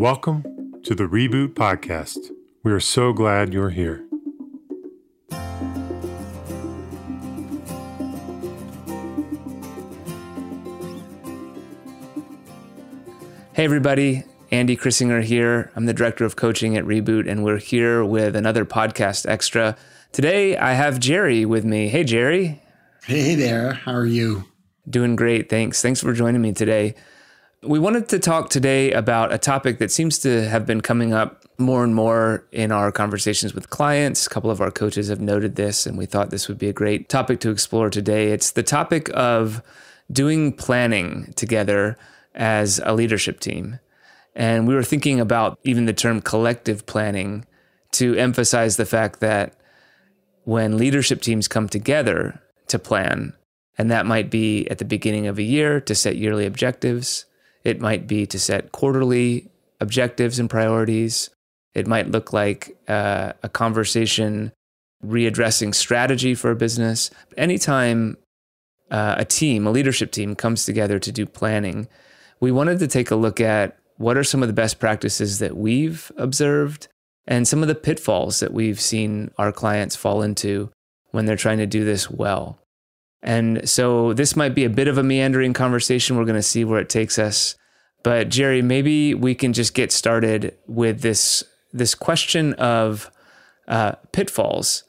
Welcome to the Reboot Podcast. We are so glad you're here. Hey, everybody. Andy Crissinger here. I'm the director of coaching at Reboot, and we're here with another podcast extra. Today, I have Jerry with me. Hey, Jerry. Hey there. How are you? Doing great. Thanks. Thanks for joining me today. We wanted to talk today about a topic that seems to have been coming up more and more in our conversations with clients. A couple of our coaches have noted this, and we thought this would be a great topic to explore today. It's the topic of doing planning together as a leadership team. And we were thinking about even the term collective planning to emphasize the fact that when leadership teams come together to plan, and that might be at the beginning of a year to set yearly objectives, it might be to set quarterly objectives and priorities. It might look like uh, a conversation readdressing strategy for a business. Anytime uh, a team, a leadership team, comes together to do planning, we wanted to take a look at what are some of the best practices that we've observed and some of the pitfalls that we've seen our clients fall into when they're trying to do this well. And so this might be a bit of a meandering conversation. We're going to see where it takes us. But Jerry, maybe we can just get started with this this question of uh, pitfalls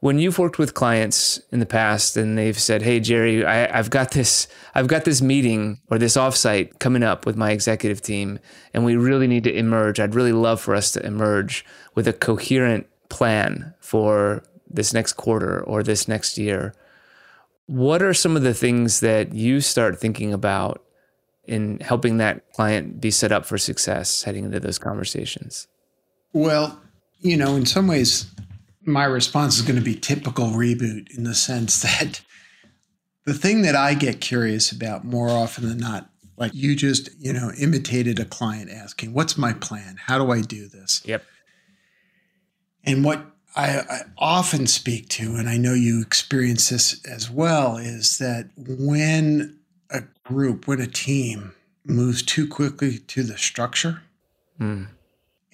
when you've worked with clients in the past and they've said, "Hey, Jerry, I, have got this, I've got this meeting or this offsite coming up with my executive team, and we really need to emerge. I'd really love for us to emerge with a coherent plan for this next quarter or this next year." What are some of the things that you start thinking about in helping that client be set up for success heading into those conversations? Well, you know, in some ways, my response is going to be typical reboot in the sense that the thing that I get curious about more often than not, like you just, you know, imitated a client asking, What's my plan? How do I do this? Yep. And what I, I often speak to, and I know you experience this as well, is that when a group, when a team moves too quickly to the structure, mm.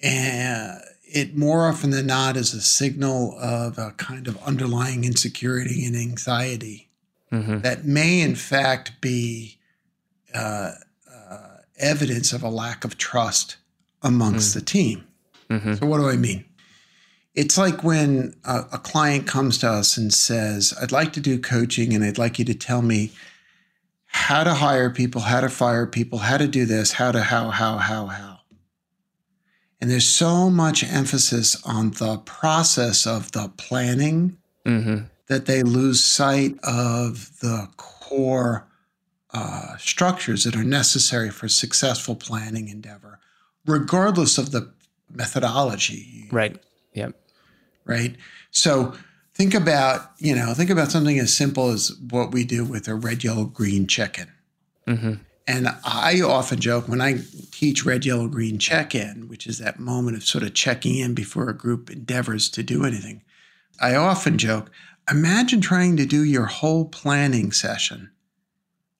and it more often than not is a signal of a kind of underlying insecurity and anxiety mm-hmm. that may, in fact, be uh, uh, evidence of a lack of trust amongst mm-hmm. the team. Mm-hmm. So, what do I mean? It's like when a, a client comes to us and says, I'd like to do coaching and I'd like you to tell me how to hire people, how to fire people, how to do this, how to, how, how, how, how. And there's so much emphasis on the process of the planning mm-hmm. that they lose sight of the core uh, structures that are necessary for successful planning endeavor, regardless of the methodology. Right. Yep. Right. So think about, you know, think about something as simple as what we do with a red, yellow, green check-in. Mm-hmm. And I often joke when I teach red, yellow, green check in, which is that moment of sort of checking in before a group endeavors to do anything. I often joke imagine trying to do your whole planning session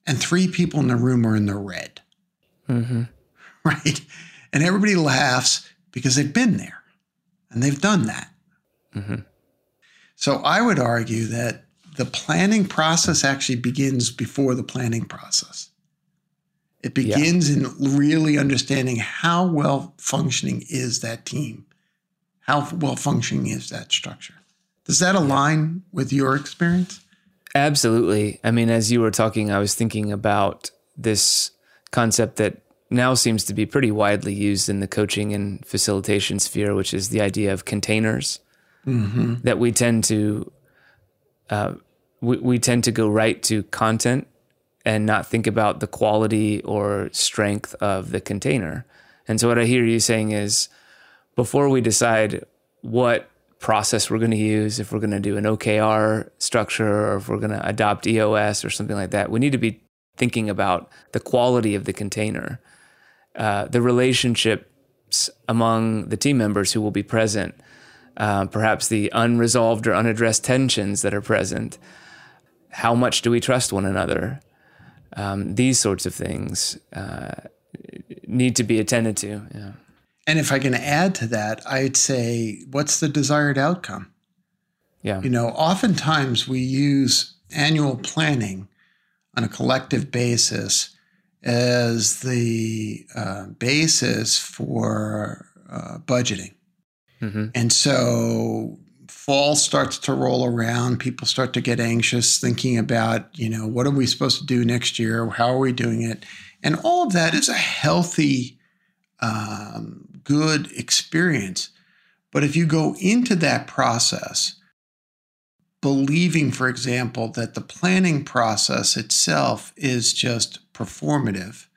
and three people in the room are in the red. Mm-hmm. Right. And everybody laughs because they've been there and they've done that. Mm-hmm. So I would argue that the planning process actually begins before the planning process. It begins yeah. in really understanding how well functioning is that team, how well functioning is that structure. Does that align with your experience? Absolutely. I mean, as you were talking, I was thinking about this concept that now seems to be pretty widely used in the coaching and facilitation sphere, which is the idea of containers. Mm-hmm. That we tend to uh, we, we tend to go right to content and not think about the quality or strength of the container. And so, what I hear you saying is before we decide what process we're going to use, if we're going to do an OKR structure or if we're going to adopt EOS or something like that, we need to be thinking about the quality of the container, uh, the relationships among the team members who will be present, uh, perhaps the unresolved or unaddressed tensions that are present. How much do we trust one another? um, these sorts of things. Uh, need to be attended to. Yeah. And if I can add to that, I'd say, what's the desired outcome? Yeah. You know, oftentimes we use annual planning on a collective basis as the uh, basis for uh, budgeting. Mm-hmm. And so fall starts to roll around. People start to get anxious thinking about, you know, what are we supposed to do next year? How are we doing it? And all of that is a healthy, um, good experience. But if you go into that process, believing, for example, that the planning process itself is just performative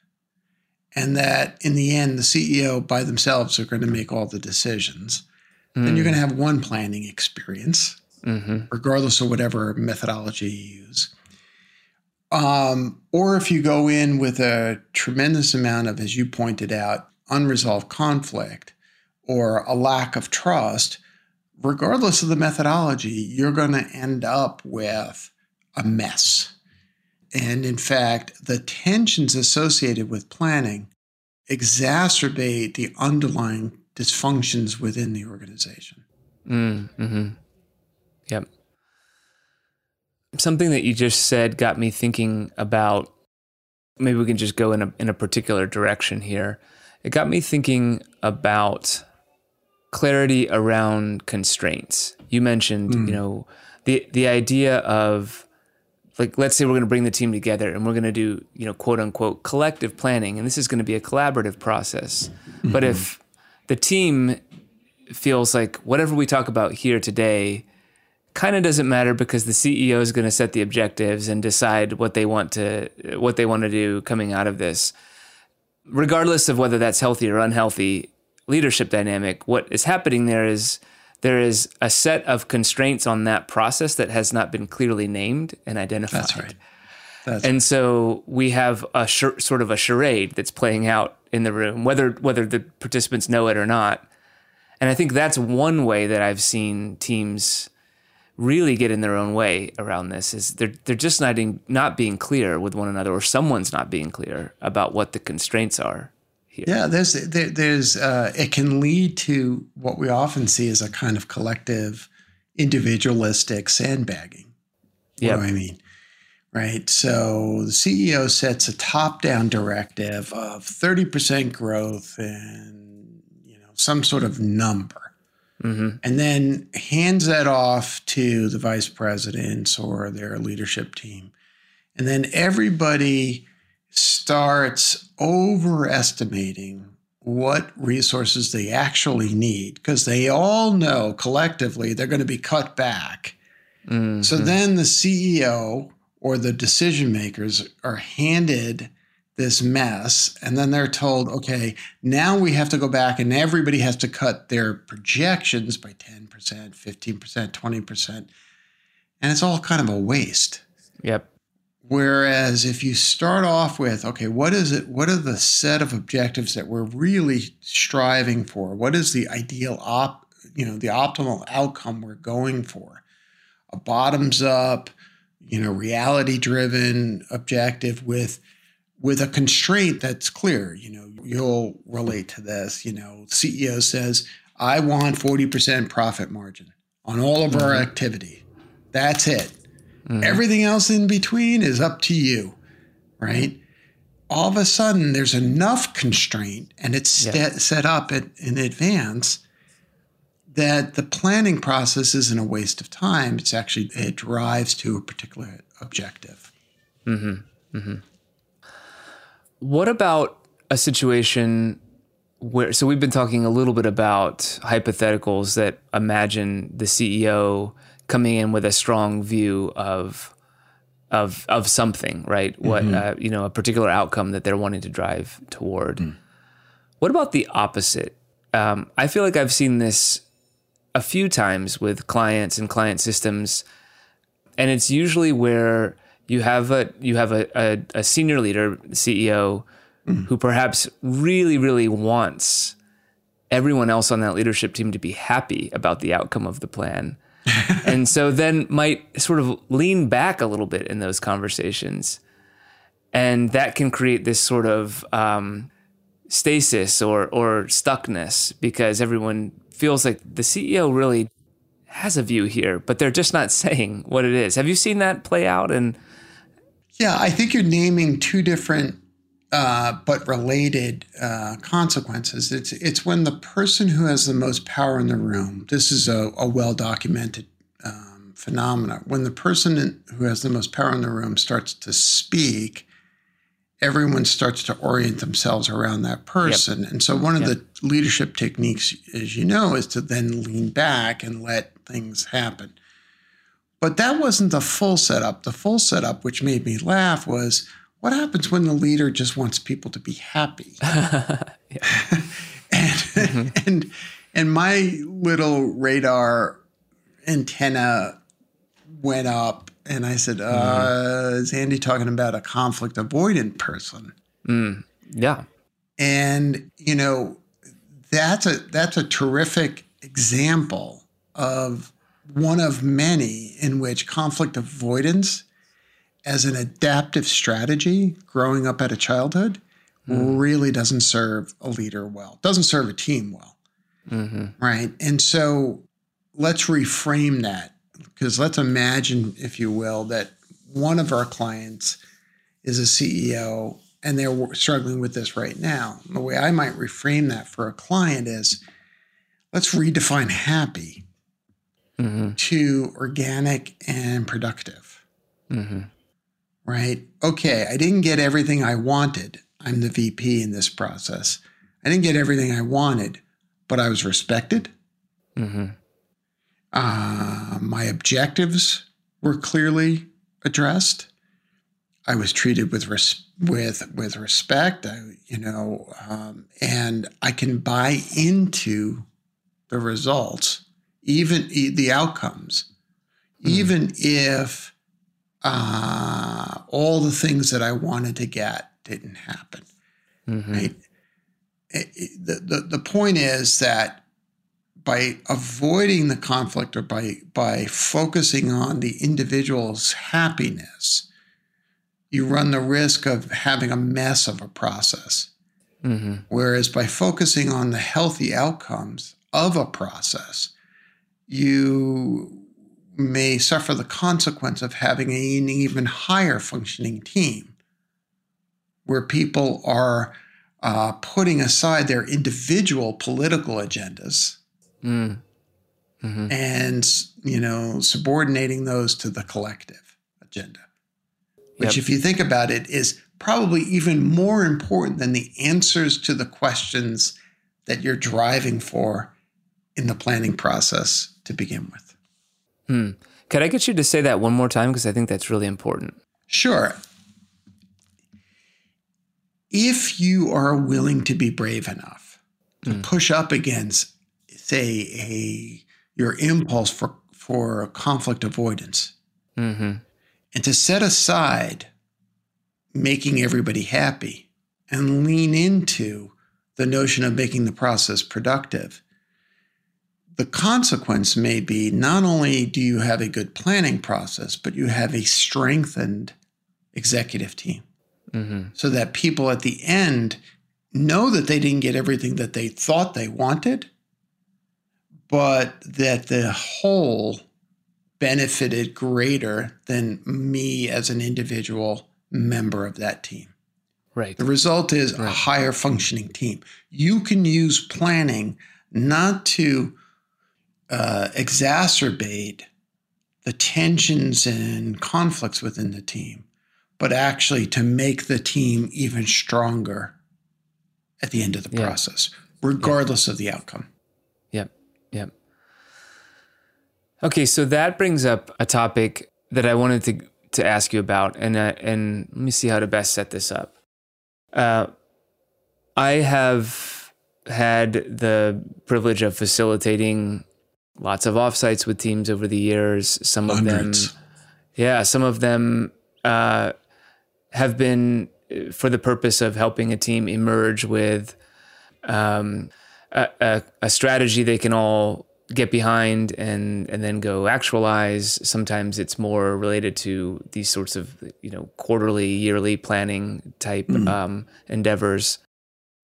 and that in the end, the CEO by themselves are going to make all the decisions, mm. then you're going to have one planning experience, mm-hmm. regardless of whatever methodology you use. Um, or if you go in with a tremendous amount of, as you pointed out, unresolved conflict or a lack of trust, regardless of the methodology, you're going to end up with a mess. And in fact, the tensions associated with planning exacerbate the underlying dysfunctions within the organization. Mm, hmm Yep. Something that you just said got me thinking about. Maybe we can just go in a in a particular direction here. It got me thinking about clarity around constraints. You mentioned, mm. you know, the the idea of like let's say we're going to bring the team together and we're going to do, you know, quote unquote collective planning and this is going to be a collaborative process. Mm-hmm. But if the team feels like whatever we talk about here today kind of doesn't matter because the CEO is going to set the objectives and decide what they want to what they want to do coming out of this. Regardless of whether that's healthy or unhealthy, leadership dynamic, what is happening there is there is a set of constraints on that process that has not been clearly named and identified. That's right. That's and so we have a sh- sort of a charade that's playing out in the room, whether whether the participants know it or not. And I think that's one way that I've seen teams really get in their own way around this is they're they're just not in, not being clear with one another, or someone's not being clear about what the constraints are here. Yeah, there's there, there's uh, it can lead to what we often see as a kind of collective, individualistic sandbagging. Yeah, I mean, right? So the CEO sets a top-down directive of thirty percent growth and you know some sort of number. Mm-hmm. And then hands that off to the vice presidents or their leadership team. And then everybody starts overestimating what resources they actually need because they all know collectively they're going to be cut back. Mm-hmm. So then the CEO or the decision makers are handed this mess and then they're told okay now we have to go back and everybody has to cut their projections by 10% 15% 20% and it's all kind of a waste yep Whereas if you start off with, okay, what is it? What are the set of objectives that we're really striving for? What is the ideal op, you know, the optimal outcome we're going for? A bottoms up, you know, reality driven objective with with a constraint that's clear. You know, you'll relate to this. You know, CEO says, I want 40% profit margin on all of mm-hmm. our activity. That's it. Mm-hmm. Everything else in between is up to you, right? All of a sudden, there's enough constraint and it's yeah. set up in, in advance that the planning process isn't a waste of time. It's actually, it drives to a particular objective. Mm-hmm. Mm-hmm. What about a situation where, so we've been talking a little bit about hypotheticals that imagine the CEO coming in with a strong view of of of something, right? Mm-hmm. What uh, you know, a particular outcome that they're wanting to drive toward. Mm. What about the opposite? Um, I feel like I've seen this a few times with clients and client systems, and it's usually where you have a you have a, a, a senior leader, CEO, mm. who perhaps really really wants everyone else on that leadership team to be happy about the outcome of the plan and so then might sort of lean back a little bit in those conversations. And that can create this sort of um, stasis or or stuckness because everyone feels like the CEO really has a view here, but they're just not saying what it is. Have you seen that play out? And yeah, I think you're naming two different uh, but related uh, consequences. It's it's when the person who has the most power in the room. This is a, a well documented um, phenomena. When the person who has the most power in the room starts to speak, everyone starts to orient themselves around that person. Yep. And so, one of yep. the leadership techniques, as you know, is to then lean back and let things happen. But that wasn't the full setup. The full setup, which made me laugh, was what happens when the leader just wants people to be happy? and, mm-hmm. and and my little radar antenna went up, and I said, uh, mm-hmm. "Is Andy talking about a conflict avoidant person?" Mm, yeah. And you know, that's a that's a terrific example of one of many in which conflict avoidance as an adaptive strategy growing up at a childhood mm. really doesn't serve a leader well, doesn't serve a team well. Mm-hmm. Right. And so let's reframe that because let's imagine, if you will, that one of our clients is a CEO and they're struggling with this right now. The way I might reframe that for a client is let's redefine happy mm-hmm. to organic and productive. Mm-hmm right? Okay, I didn't get everything I wanted. I'm the VP in this process. I didn't get everything I wanted, but I was respected. Mm-hmm. Uh, my objectives were clearly addressed. I was treated with res- with with respect. I, you know, um, and I can buy into the results, even the outcomes, mm-hmm. even if uh, all the things that I wanted to get didn't happen. Mm-hmm. Right? It, it, the, the, the point is that by avoiding the conflict or by, by focusing on the individual's happiness, you run the risk of having a mess of a process. Mm-hmm. Whereas by focusing on the healthy outcomes of a process, you may suffer the consequence of having an even higher functioning team where people are uh, putting aside their individual political agendas mm. mm-hmm. and you know subordinating those to the collective agenda which yep. if you think about it is probably even more important than the answers to the questions that you're driving for in the planning process to begin with Hmm. Could I get you to say that one more time? Because I think that's really important. Sure. If you are willing to be brave enough to mm. push up against, say, a your impulse for for conflict avoidance, mm-hmm. and to set aside making everybody happy and lean into the notion of making the process productive, the consequence may be not only do you have a good planning process, but you have a strengthened executive team mm-hmm. so that people at the end know that they didn't get everything that they thought they wanted, but that the whole benefited greater than me as an individual member of that team. Right. The result is right. a higher functioning team. You can use planning not to uh, exacerbate the tensions and conflicts within the team, but actually to make the team even stronger at the end of the yeah. process, regardless of the outcome. Yep. Okay, so that brings up a topic that I wanted to to ask you about, and uh, and let me see how to best set this up. Uh, I have had the privilege of facilitating lots of offsites with teams over the years. Some Hundreds. of them, yeah, some of them uh, have been uh, for the purpose of helping a team emerge with um, a, a, a, strategy they can all get behind and and then go actualize. Sometimes it's more related to these sorts of you know quarterly, yearly planning type mm. um, endeavors.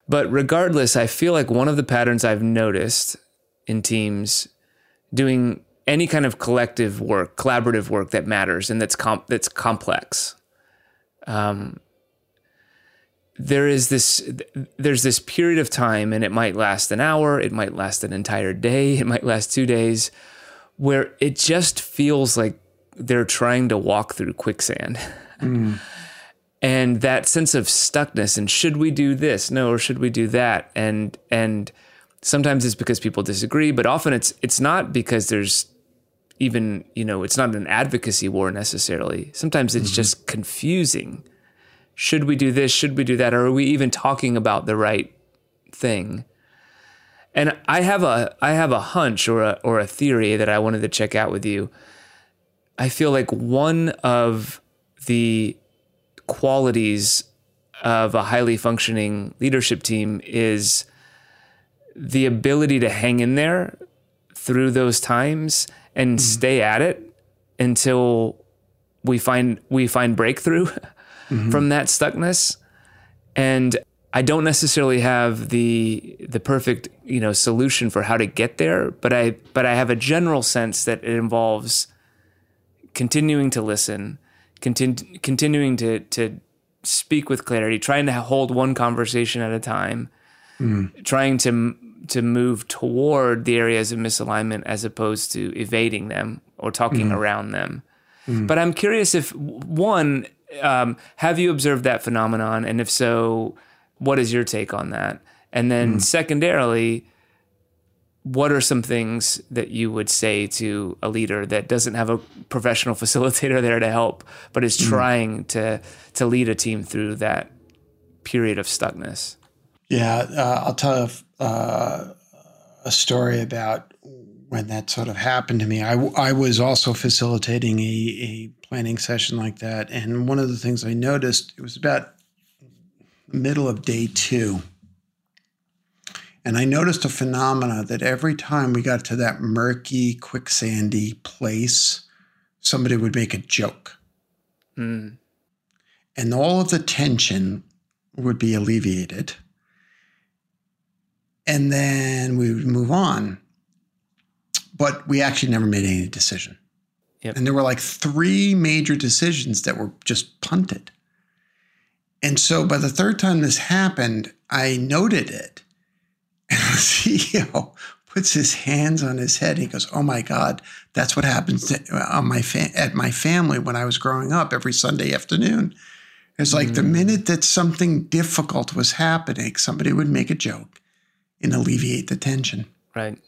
But regardless, I feel like one of the patterns I've noticed in teams doing any kind of collective work, collaborative work that matters and that's comp- that's complex. Um, there is this there's this period of time and it might last an hour it might last an entire day it might last two days where it just feels like they're trying to walk through quicksand. Mm. and that sense of stuckness and should we do this? No or should we do that? And and sometimes it's because people disagree but often it's it's not because there's even you know it's not an advocacy war necessarily. Sometimes it's mm-hmm. just confusing should we do this? Should we do that? Or are we even talking about the right thing? And I have a I have a hunch or a or a theory that I wanted to check out with you. I feel like one of the qualities of a highly functioning leadership team is the ability to hang in there through those times and mm-hmm. stay at it until we find we find breakthrough mm-hmm. from that stuckness. And I don't necessarily have the the perfect you know solution for how to get there, but I but I have a general sense that it involves continuing to listen, continu- continuing to to speak with clarity, trying to hold one conversation at a time, mm. trying to to move toward the areas of misalignment as opposed to evading them or talking mm. around them. Mm. But I'm curious if one um, have you observed that phenomenon? And if so, what is your take on that? And then mm. secondarily, what are some things that you would say to a leader that doesn't have a professional facilitator there to help, but is mm. trying to to lead a team through that period of stuckness? Yeah, uh, I'll tell uh, a story about when that sort of happened to me. I, I was also facilitating a, a planning session like that. And one of the things I noticed, it was about middle of day two. And I noticed a phenomena that every time we got to that murky, quicksandy place, somebody would make a joke. Mm. And all of the tension would be alleviated. And then we would move on but we actually never made any decision. Yep. And there were like three major decisions that were just punted. And so by the third time this happened, I noted it. And the CEO puts his hands on his head. He goes, "Oh my God, that's what happens to, uh, on my fa- at my family when I was growing up every Sunday afternoon." It's like mm. the minute that something difficult was happening, somebody would make a joke and alleviate the tension. Right.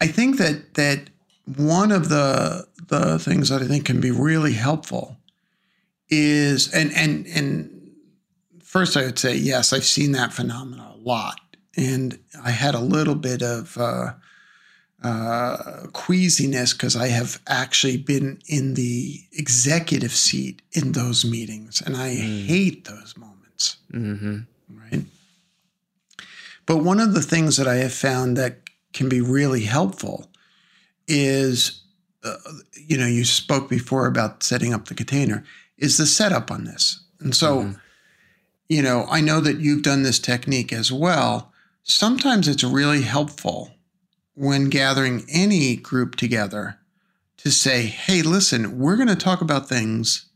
I think that that one of the the things that I think can be really helpful is and and and first I would say yes, I've seen that phenomena a lot, and I had a little bit of uh, uh, queasiness because I have actually been in the executive seat in those meetings, and I mm. hate those moments. Mm-hmm. Right. But one of the things that I have found that can be really helpful is uh, you know you spoke before about setting up the container is the setup on this. And so mm-hmm. you know i know that you've done this technique as well. Sometimes it's really helpful when gathering any group together to say hey listen we're going to talk about things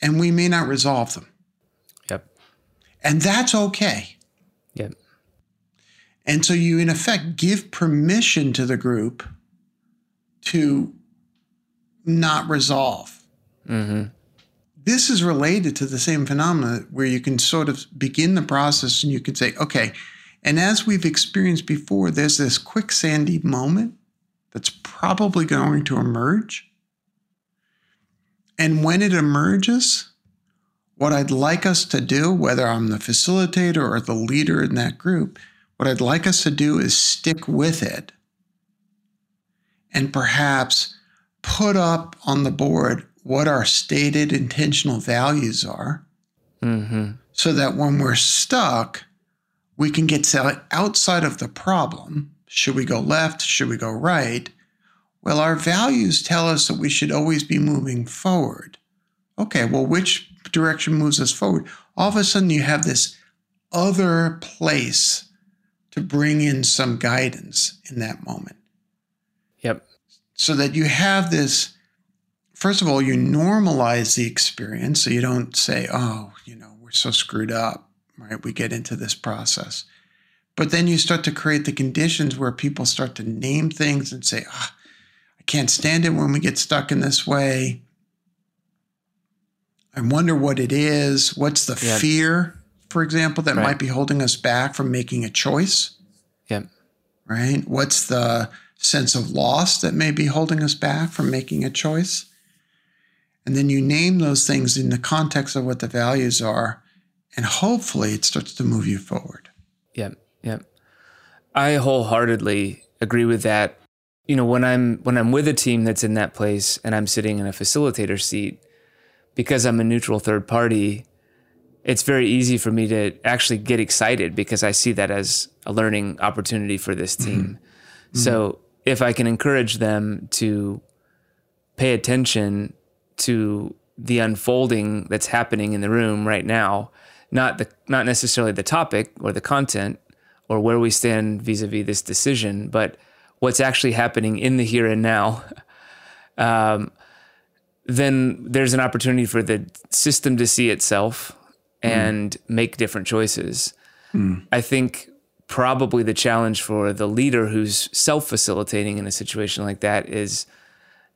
and we may not resolve them. Yep. And that's okay. Yep. And so you, in effect, give permission to the group to not resolve. Mm-hmm. This is related to the same phenomena where you can sort of begin the process and you can say, okay, and as we've experienced before, there's this quicksandy moment that's probably going to emerge. And when it emerges, what I'd like us to do, whether I'm the facilitator or the leader in that group, what I'd like us to do is stick with it and perhaps put up on the board what our stated intentional values are mm-hmm. so that when we're stuck, we can get outside of the problem. Should we go left? Should we go right? Well, our values tell us that we should always be moving forward. Okay, well, which direction moves us forward? All of a sudden, you have this other place to bring in some guidance in that moment. So that you have this, first of all, you normalize the experience. So you don't say, oh, you know, we're so screwed up, right? We get into this process. But then you start to create the conditions where people start to name things and say, oh, I can't stand it when we get stuck in this way. I wonder what it is. What's the yep. fear, for example, that right. might be holding us back from making a choice? Yep. Right? What's the sense of loss that may be holding us back from making a choice? And then you name those things in the context of what the values are, and hopefully it starts to move you forward. Yep. Yep. I wholeheartedly agree with that. You know, when I'm when I'm with a team that's in that place and I'm sitting in a facilitator seat, because I'm a neutral third party, it's very easy for me to actually get excited because I see that as a learning opportunity for this mm-hmm. team. Mm-hmm. So if I can encourage them to pay attention to the unfolding that's happening in the room right now, not the not necessarily the topic or the content or where we stand vis-a-vis this decision, but what's actually happening in the here and now. Um, then there's an opportunity for the system to see itself and mm. make different choices. Mm. I think probably the challenge for the leader who's self facilitating in a situation like that is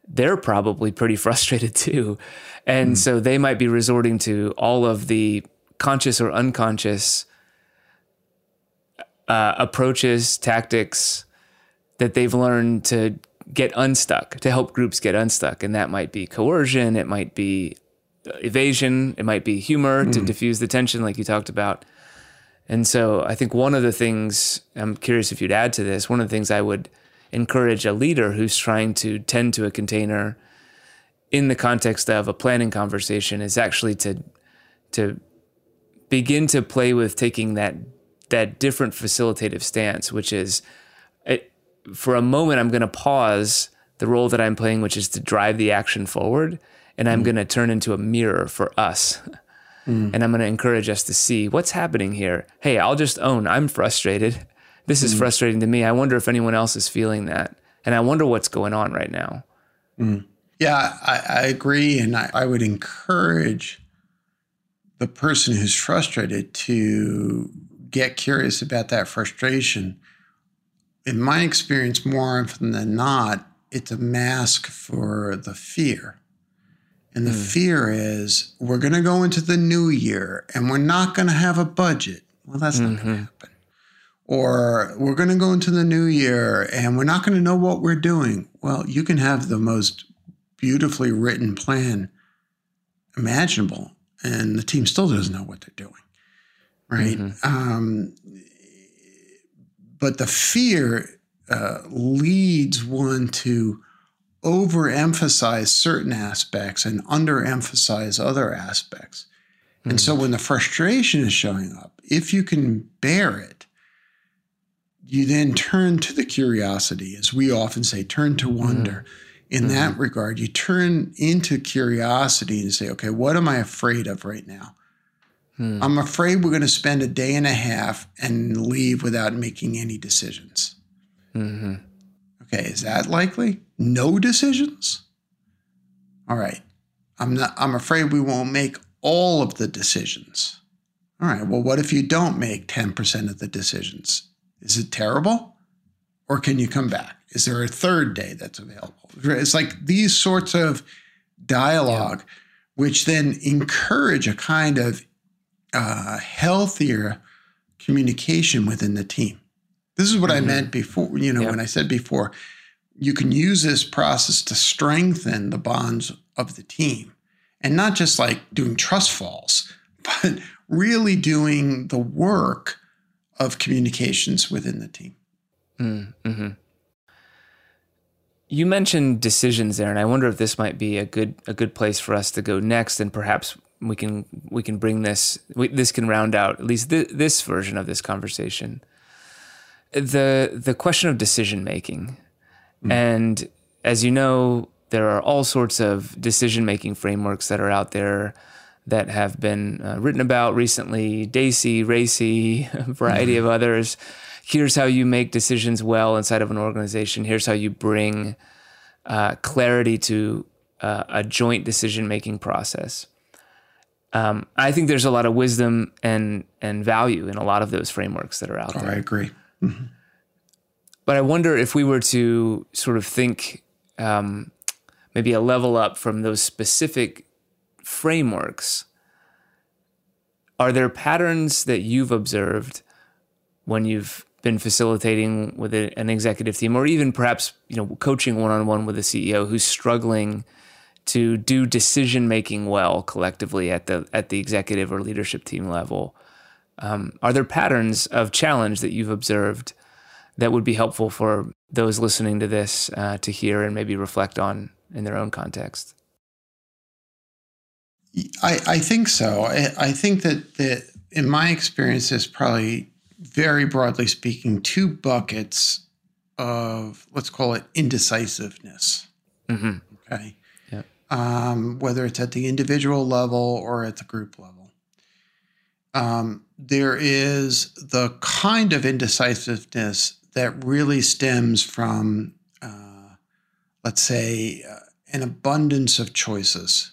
they're probably pretty frustrated too. And mm. so they might be resorting to all of the conscious or unconscious uh, approaches, tactics that they've learned to get unstuck, to help groups get unstuck. And that might be coercion, it might be evasion, it might be humor mm. to diffuse the tension, like you talked about. And so I think one of the things, I'm curious if you'd add to this, one of the things I would encourage a leader who's trying to tend to a container in the context of a planning conversation is actually to to begin to play with taking that that different facilitative stance, which is it, for a moment, I'm going to pause the role that I'm playing, which is to drive the action forward. And I'm mm. going to turn into a mirror for us. Mm. And I'm going to encourage us to see what's happening here. Hey, I'll just own I'm frustrated. This is mm. frustrating to me. I wonder if anyone else is feeling that. And I wonder what's going on right now. Mm. Yeah, I, I, agree. And I, I would encourage the person who's frustrated to get curious about that frustration in my experience, more often than not, it's a mask for the fear. And the mm. fear is we're going to go into the new year and we're not going to have a budget. Well, that's mm-hmm. not going to happen. Or we're going to go into the new year and we're not going to know what we're doing. Well, you can have the most beautifully written plan imaginable, and the team still doesn't know what they're doing. Right. Mm-hmm. Um, but the fear uh, leads one to overemphasize certain aspects and underemphasize other aspects. Mm-hmm. And so mm. when the frustration is showing up, if you can bear it, you then turn to the curiosity, as we often say, turn to wonder. Mm-hmm. In mm-hmm. that regard, you turn into curiosity and say, okay, what am I afraid of right now? Hmm. I'm afraid we're going to spend a day and a half and leave without making any decisions. Okay, is that likely? No decisions? All right. I'm not I'm afraid we won't make all of the decisions. All right. Well, what if you don't make 10% of the decisions? Is it terrible? Or can you come back? Is there a third day that's available? It's like these sorts of dialogue, which then encourage a kind of uh, healthier communication within the team. This is what mm-hmm. I meant before, you know, yep. when I said before, you can use this process to strengthen the bonds of the team and not just like doing trust falls, but really doing the work of communications within the team. Mm-hmm. You mentioned decisions there, and I wonder if this might be a good a good place for us to go next, and perhaps we can we can bring this we, this can round out at least th- this version of this conversation the the question of decision making mm. and as you know there are all sorts of decision making frameworks that are out there that have been uh, written about recently, DACI, RACI, a variety of others. Here's how you make decisions well inside of an organization. Here's how you bring uh, clarity to uh, a joint decision making process. Um, I think there's a lot of wisdom and and value in a lot of those frameworks that are out Oh, there. I agree. But I wonder if we were to sort of think um, maybe a level up from those specific frameworks, are there patterns that you've observed when you've been facilitating with a, an executive team, or even perhaps you know coaching one on one with a CEO who's struggling to do decision making well collectively at the at the executive or leadership team level? Um, are there patterns of challenge that you've observed that would be helpful for those listening to this uh, to hear and maybe reflect on in their own context? I, I think so. I, I think that, that in my experience, there's probably very broadly speaking two buckets of let's call it indecisiveness. Mm-hmm. Okay. Yeah. Um, whether it's at the individual level or at the group level. Um, there is the kind of indecisiveness that really stems from, uh, let's say, uh, an abundance of choices.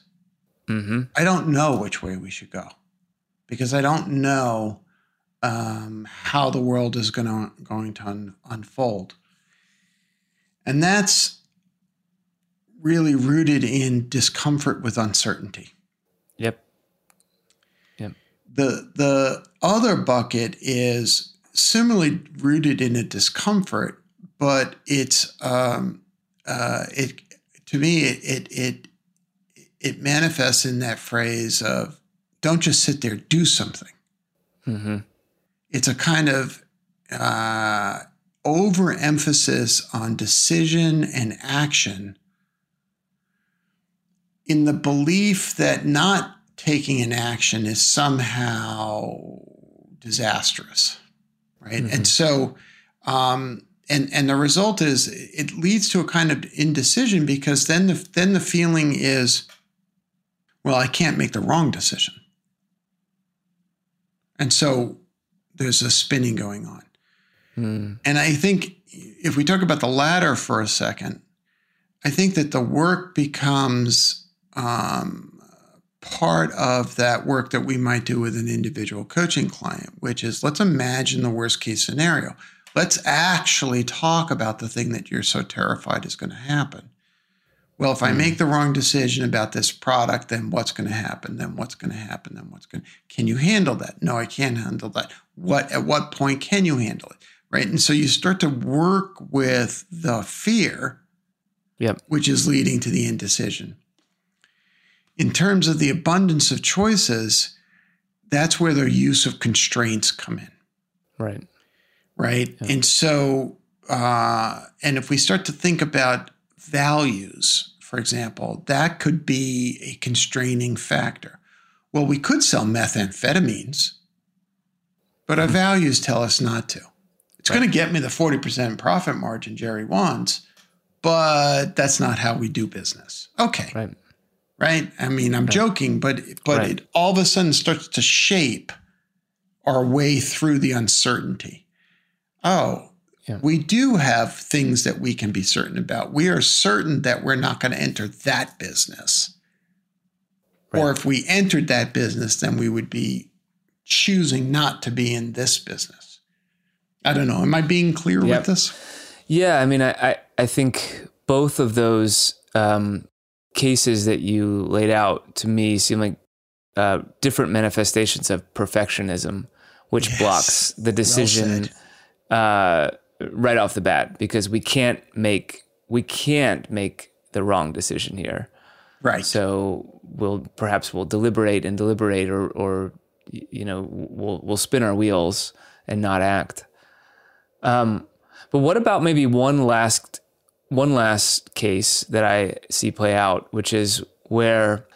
Mm-hmm. I don't know which way we should go because I don't know um, how the world is going to going to un- unfold, and that's really rooted in discomfort with uncertainty. The the other bucket is similarly rooted in a discomfort, but it's um, uh, it to me it, it it it manifests in that phrase of don't just sit there, do something. Mm-hmm. It's a kind of uh, overemphasis on decision and action in the belief that not taking an action is somehow disastrous, right? Mhm. And so, um, and and the result is it leads to a kind of indecision because then the then the feeling is, well, I can't make the wrong decision, and so there's a spinning going on. Mm. And I think if we talk about the latter for a second, I think that the work becomes um, part of that work that we might do with an individual coaching client, which is let's imagine the worst case scenario. Let's actually talk about the thing that you're so terrified is going to happen. Well, if I make the wrong decision about this product, then what's going to happen? Then what's going to happen? Then what's going to Can you handle that? No, I can't handle that. What at what point can you handle it? Right? And so you start to work with the fear Yep. which is leading to the indecision. In terms of the abundance of choices, that's where the use of constraints come in, Right. right? Yeah. And so, uh, and if we start to think about values, for example, that could be a constraining factor. Well, we could sell methamphetamines, but our values tell us not to. It's going to get me the 40% profit margin Jerry wants, but that's not how we do business. Okay. Right. Right? I mean, I'm joking, but but Right. it all of a sudden starts to shape our way through the uncertainty. Oh, Yeah. we do have things that we can be certain about. We are certain that we're not going to enter that business. Or if we entered that business, then we would be choosing not to be in this business. I don't know. Am I being clear Yep. with this? Yeah, I mean, I, I, I think both of those um, cases that you laid out to me seem like uh, different manifestations of perfectionism, which Yes. blocks the decision said. uh, right off the bat because we can't make we can't make the wrong decision here. Right. So we'll perhaps we'll deliberate and deliberate, or or you know we'll we'll spin our wheels and not act. Um, but what about maybe one last one last case that I see play out, which is where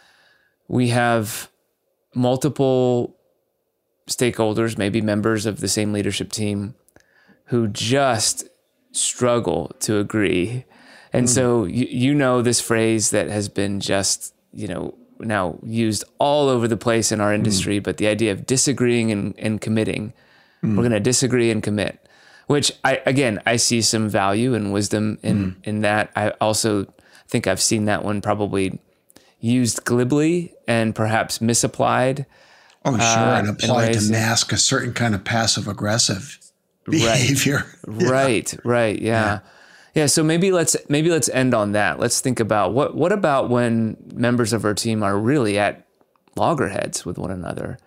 we have multiple stakeholders, maybe members of the same leadership team, who just struggle to agree. And so you, you know this phrase that has been just, you know, now used all over the place in our industry, mm. but the idea of disagreeing and, and committing. Mm. We're going to disagree and commit, which I, again, I see some value and wisdom in, mm. in that. I also think I've seen that one probably used glibly and perhaps misapplied. Oh, sure. Uh, and applied to mask a certain kind of passive aggressive behavior. Right. yeah. Right. Right. Yeah. yeah. Yeah, so maybe let's maybe let's end on that. Let's think about what what about when members of our team are really at loggerheads with one another.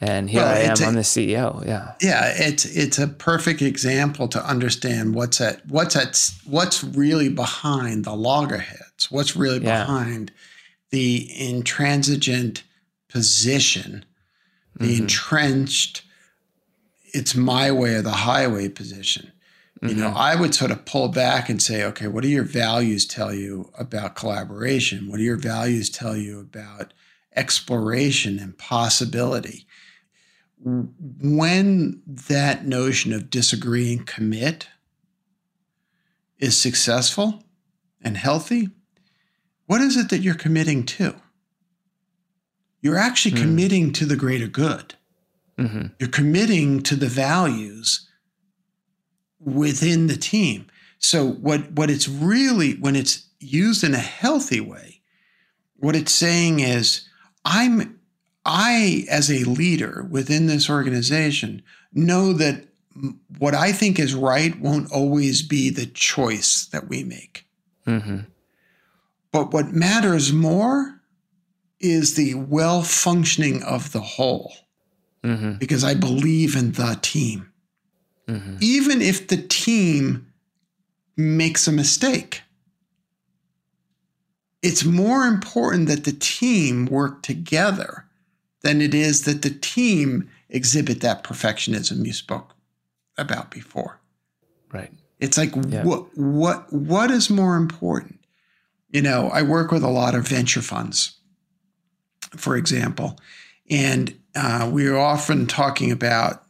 And here well, I am, i I'm the CEO. Yeah. Yeah, it's it's a perfect example to understand what's at what's at what's really behind the loggerheads. What's really yeah. behind the intransigent position, the mm-hmm. entrenched it's my way or the highway position. Mm-hmm. You know, mm-hmm. I would sort of pull back and say, okay, what do your values tell you about collaboration? What do your values tell you about exploration and possibility? When that notion of disagree and commit is successful and healthy, what is it that you're committing to? You're actually mm. committing to the greater good. Mm-hmm. You're committing to the values within the team. So what what it's really when it's used in a healthy way, what it's saying is I'm I as a leader within this organization know that what I think is right won't always be the choice that we make. Mm-hmm. But what matters more is the well functioning of the whole. Mm-hmm. Because I believe in the team mm-hmm. even if the team makes a mistake. It's more important that the team work together than it is that the team exhibit that perfectionism you spoke about before. Right. It's like yeah. what what what is more important? You know, I work with a lot of venture funds, for example, and uh, we're often talking about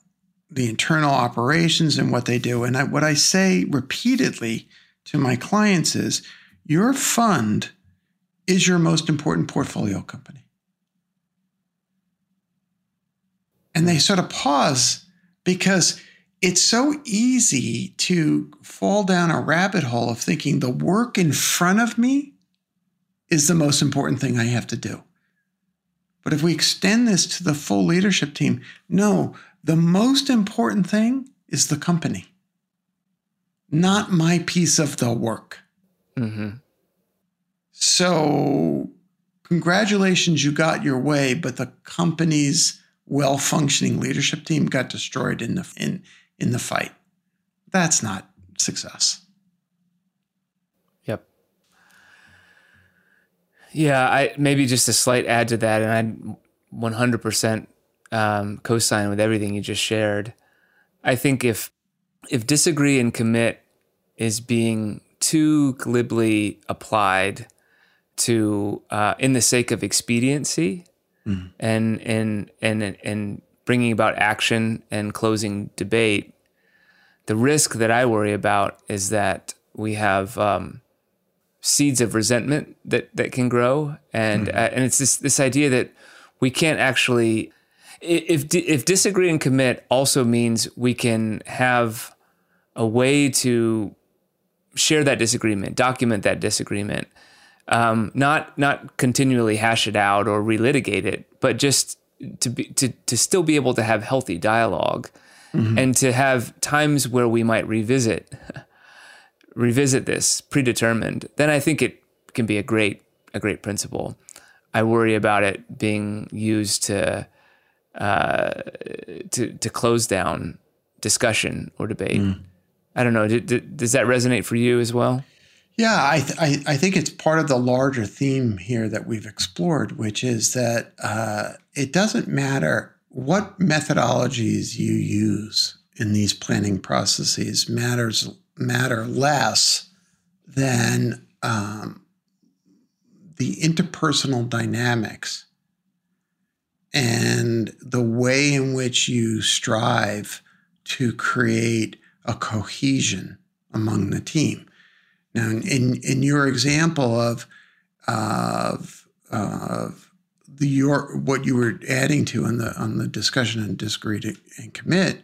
the internal operations and what they do. And I, what I say repeatedly to my clients is your fund is your most important portfolio company. And they sort of pause because it's so easy to fall down a rabbit hole of thinking the work in front of me is the most important thing I have to do. But if we extend this to the full leadership team, no, the most important thing is the company, not my piece of the work. Mm-hmm. So, congratulations, you got your way, but the company's well functioning leadership team got destroyed in the, in, in the fight. That's not success. Yep. Yeah, I maybe just a slight add to that, and I 100% um, co-sign with everything you just shared. I think if if disagree and commit is being too glibly applied to uh, in the sake of expediency mm. and and and and bringing about action and closing debate, the risk that I worry about is that we have um, seeds of resentment that that can grow, and mm. uh, and it's this this idea that we can't actually if if disagree and commit also means we can have a way to share that disagreement, document that disagreement, um, not not continually hash it out or relitigate it, but just to be to to still be able to have healthy dialog mm-hmm. and to have times where we might revisit revisit this predetermined. Then I think it can be a great a great principle. I worry about it being used to uh, to to close down discussion or debate. Mm. I don't know. D- d- does that resonate for you as well? Yeah, I, th- I, I think it's part of the larger theme here that we've explored, which is that uh, it doesn't matter what methodologies you use in these planning processes matters matter less than um, the interpersonal dynamics and the way in which you strive to create a cohesion among the team. Now, in, in your example of, of, of the your what you were adding to on the on the discussion and disagree to, and commit,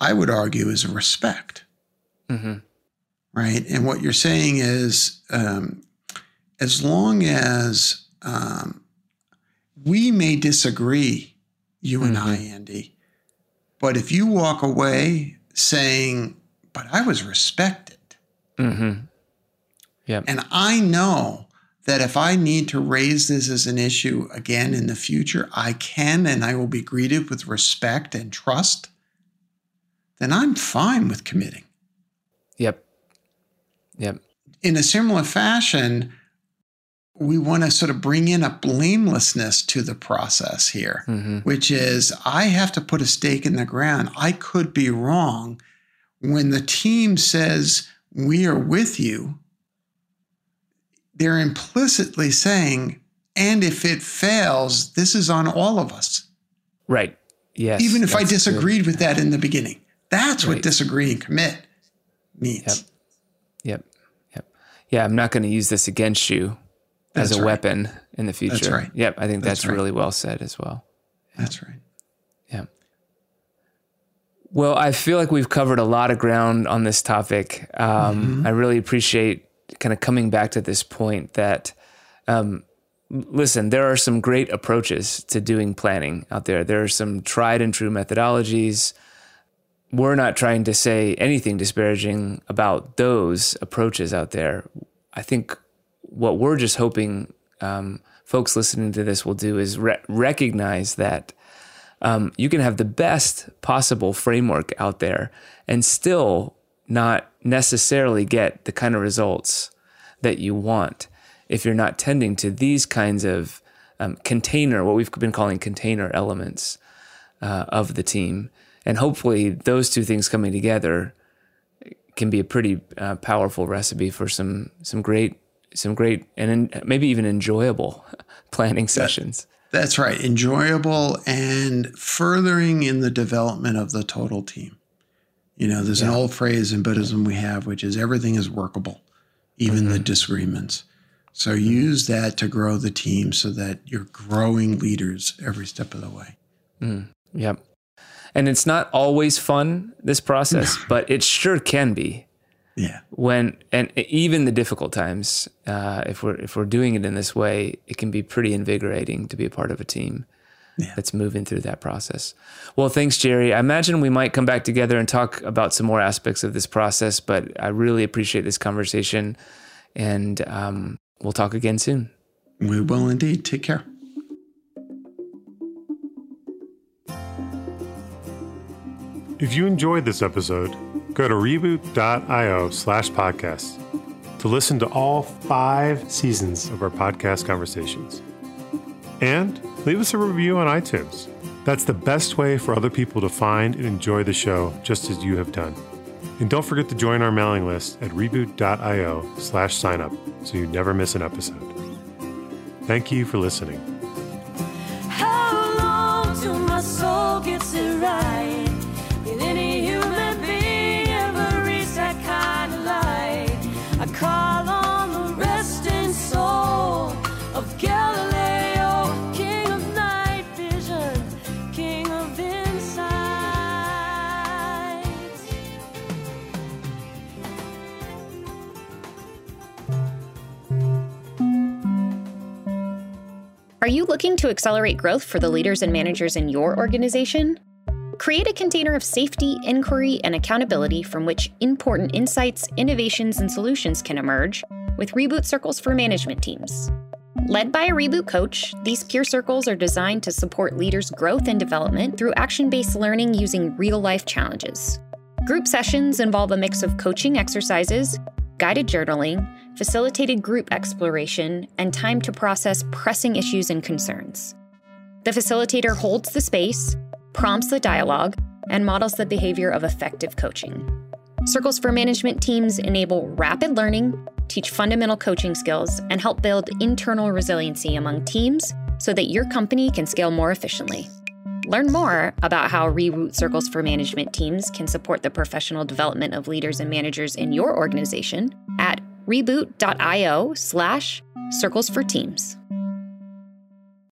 I would argue is respect, Mm-hmm. right? And what you're saying is, um, as long as um, we may disagree, you and I, Andy, but if you walk away saying, "But I was respected," Mm-hmm. Yep. And I know that if I need to raise this as an issue again in the future, I can and I will be greeted with respect and trust, then I'm fine with committing. Yep. Yep. In a similar fashion, we want to sort of bring in a blamelessness to the process here, Mm-hmm. which is I have to put a stake in the ground. I could be wrong. When the team says, We are with you, they're implicitly saying, and if it fails, this is on all of us. Right. Yes. Even if I that's good. disagreed with that in the beginning. That's what disagree and commit means. Yep. Yep. Yep. Yeah, I'm not going to use this against you as a right. weapon in the future. That's right. Yep. I think that's, That's right. really well said as well. That's right. Yeah. Well, I feel like we've covered a lot of ground on this topic. Um, I really appreciate kind of coming back to this point that, um, listen, there are some great approaches to doing planning out there. There are some tried and true methodologies. We're not trying to say anything disparaging about those approaches out there. I think what we're just hoping um, folks listening to this will do is re- recognize that um, you can have the best possible framework out there and still not necessarily get the kind of results that you want if you're not tending to these kinds of um, container, what we've been calling container elements uh, of the team. And hopefully, those two things coming together can be a pretty uh, powerful recipe for some some great some great and en- maybe even enjoyable planning sessions. That's right. Enjoyable and furthering in the development of the total team. You know, there's an old phrase in Buddhism we have, which is everything is workable, even the disagreements. So use that to grow the team so that you're growing leaders every step of the way. Yep. And it's not always fun, this process, but it sure can be Yeah. when, and even the difficult times, uh, if we're, if we're doing it in this way, it can be pretty invigorating to be a part of a team Yeah. that's moving through that process. Well, thanks, Jerry. I imagine we might come back together and talk about some more aspects of this process, but I really appreciate this conversation and um, we'll talk again soon. We will indeed. Take care. If you enjoyed this episode, go to reboot.io slash podcast to listen to all five seasons of our podcast conversations. And leave us a review on iTunes. That's the best way for other people to find and enjoy the show just as you have done. And don't forget to join our mailing list at reboot.io slash sign up so you never miss an episode. Thank you for listening. How long till my soul gets it right? Are you looking to accelerate growth for the leaders and managers in your organization? Create a container of safety, inquiry, and accountability from which important insights, innovations, and solutions can emerge with Reboot Circles for management teams. Led by a reboot coach, these peer circles are designed to support leaders' growth and development through action based learning using real life challenges. Group sessions involve a mix of coaching exercises, guided journaling, facilitated group exploration, and time to process pressing issues and concerns. The facilitator holds the space, prompts the dialogue, and models the behavior of effective coaching. Circles for management teams enable rapid learning, teach fundamental coaching skills, and help build internal resiliency among teams so that your company can scale more efficiently. Learn more about how Reboot Circles for Management teams can support the professional development of leaders and managers in your organization at reboot.io slash circles for teams.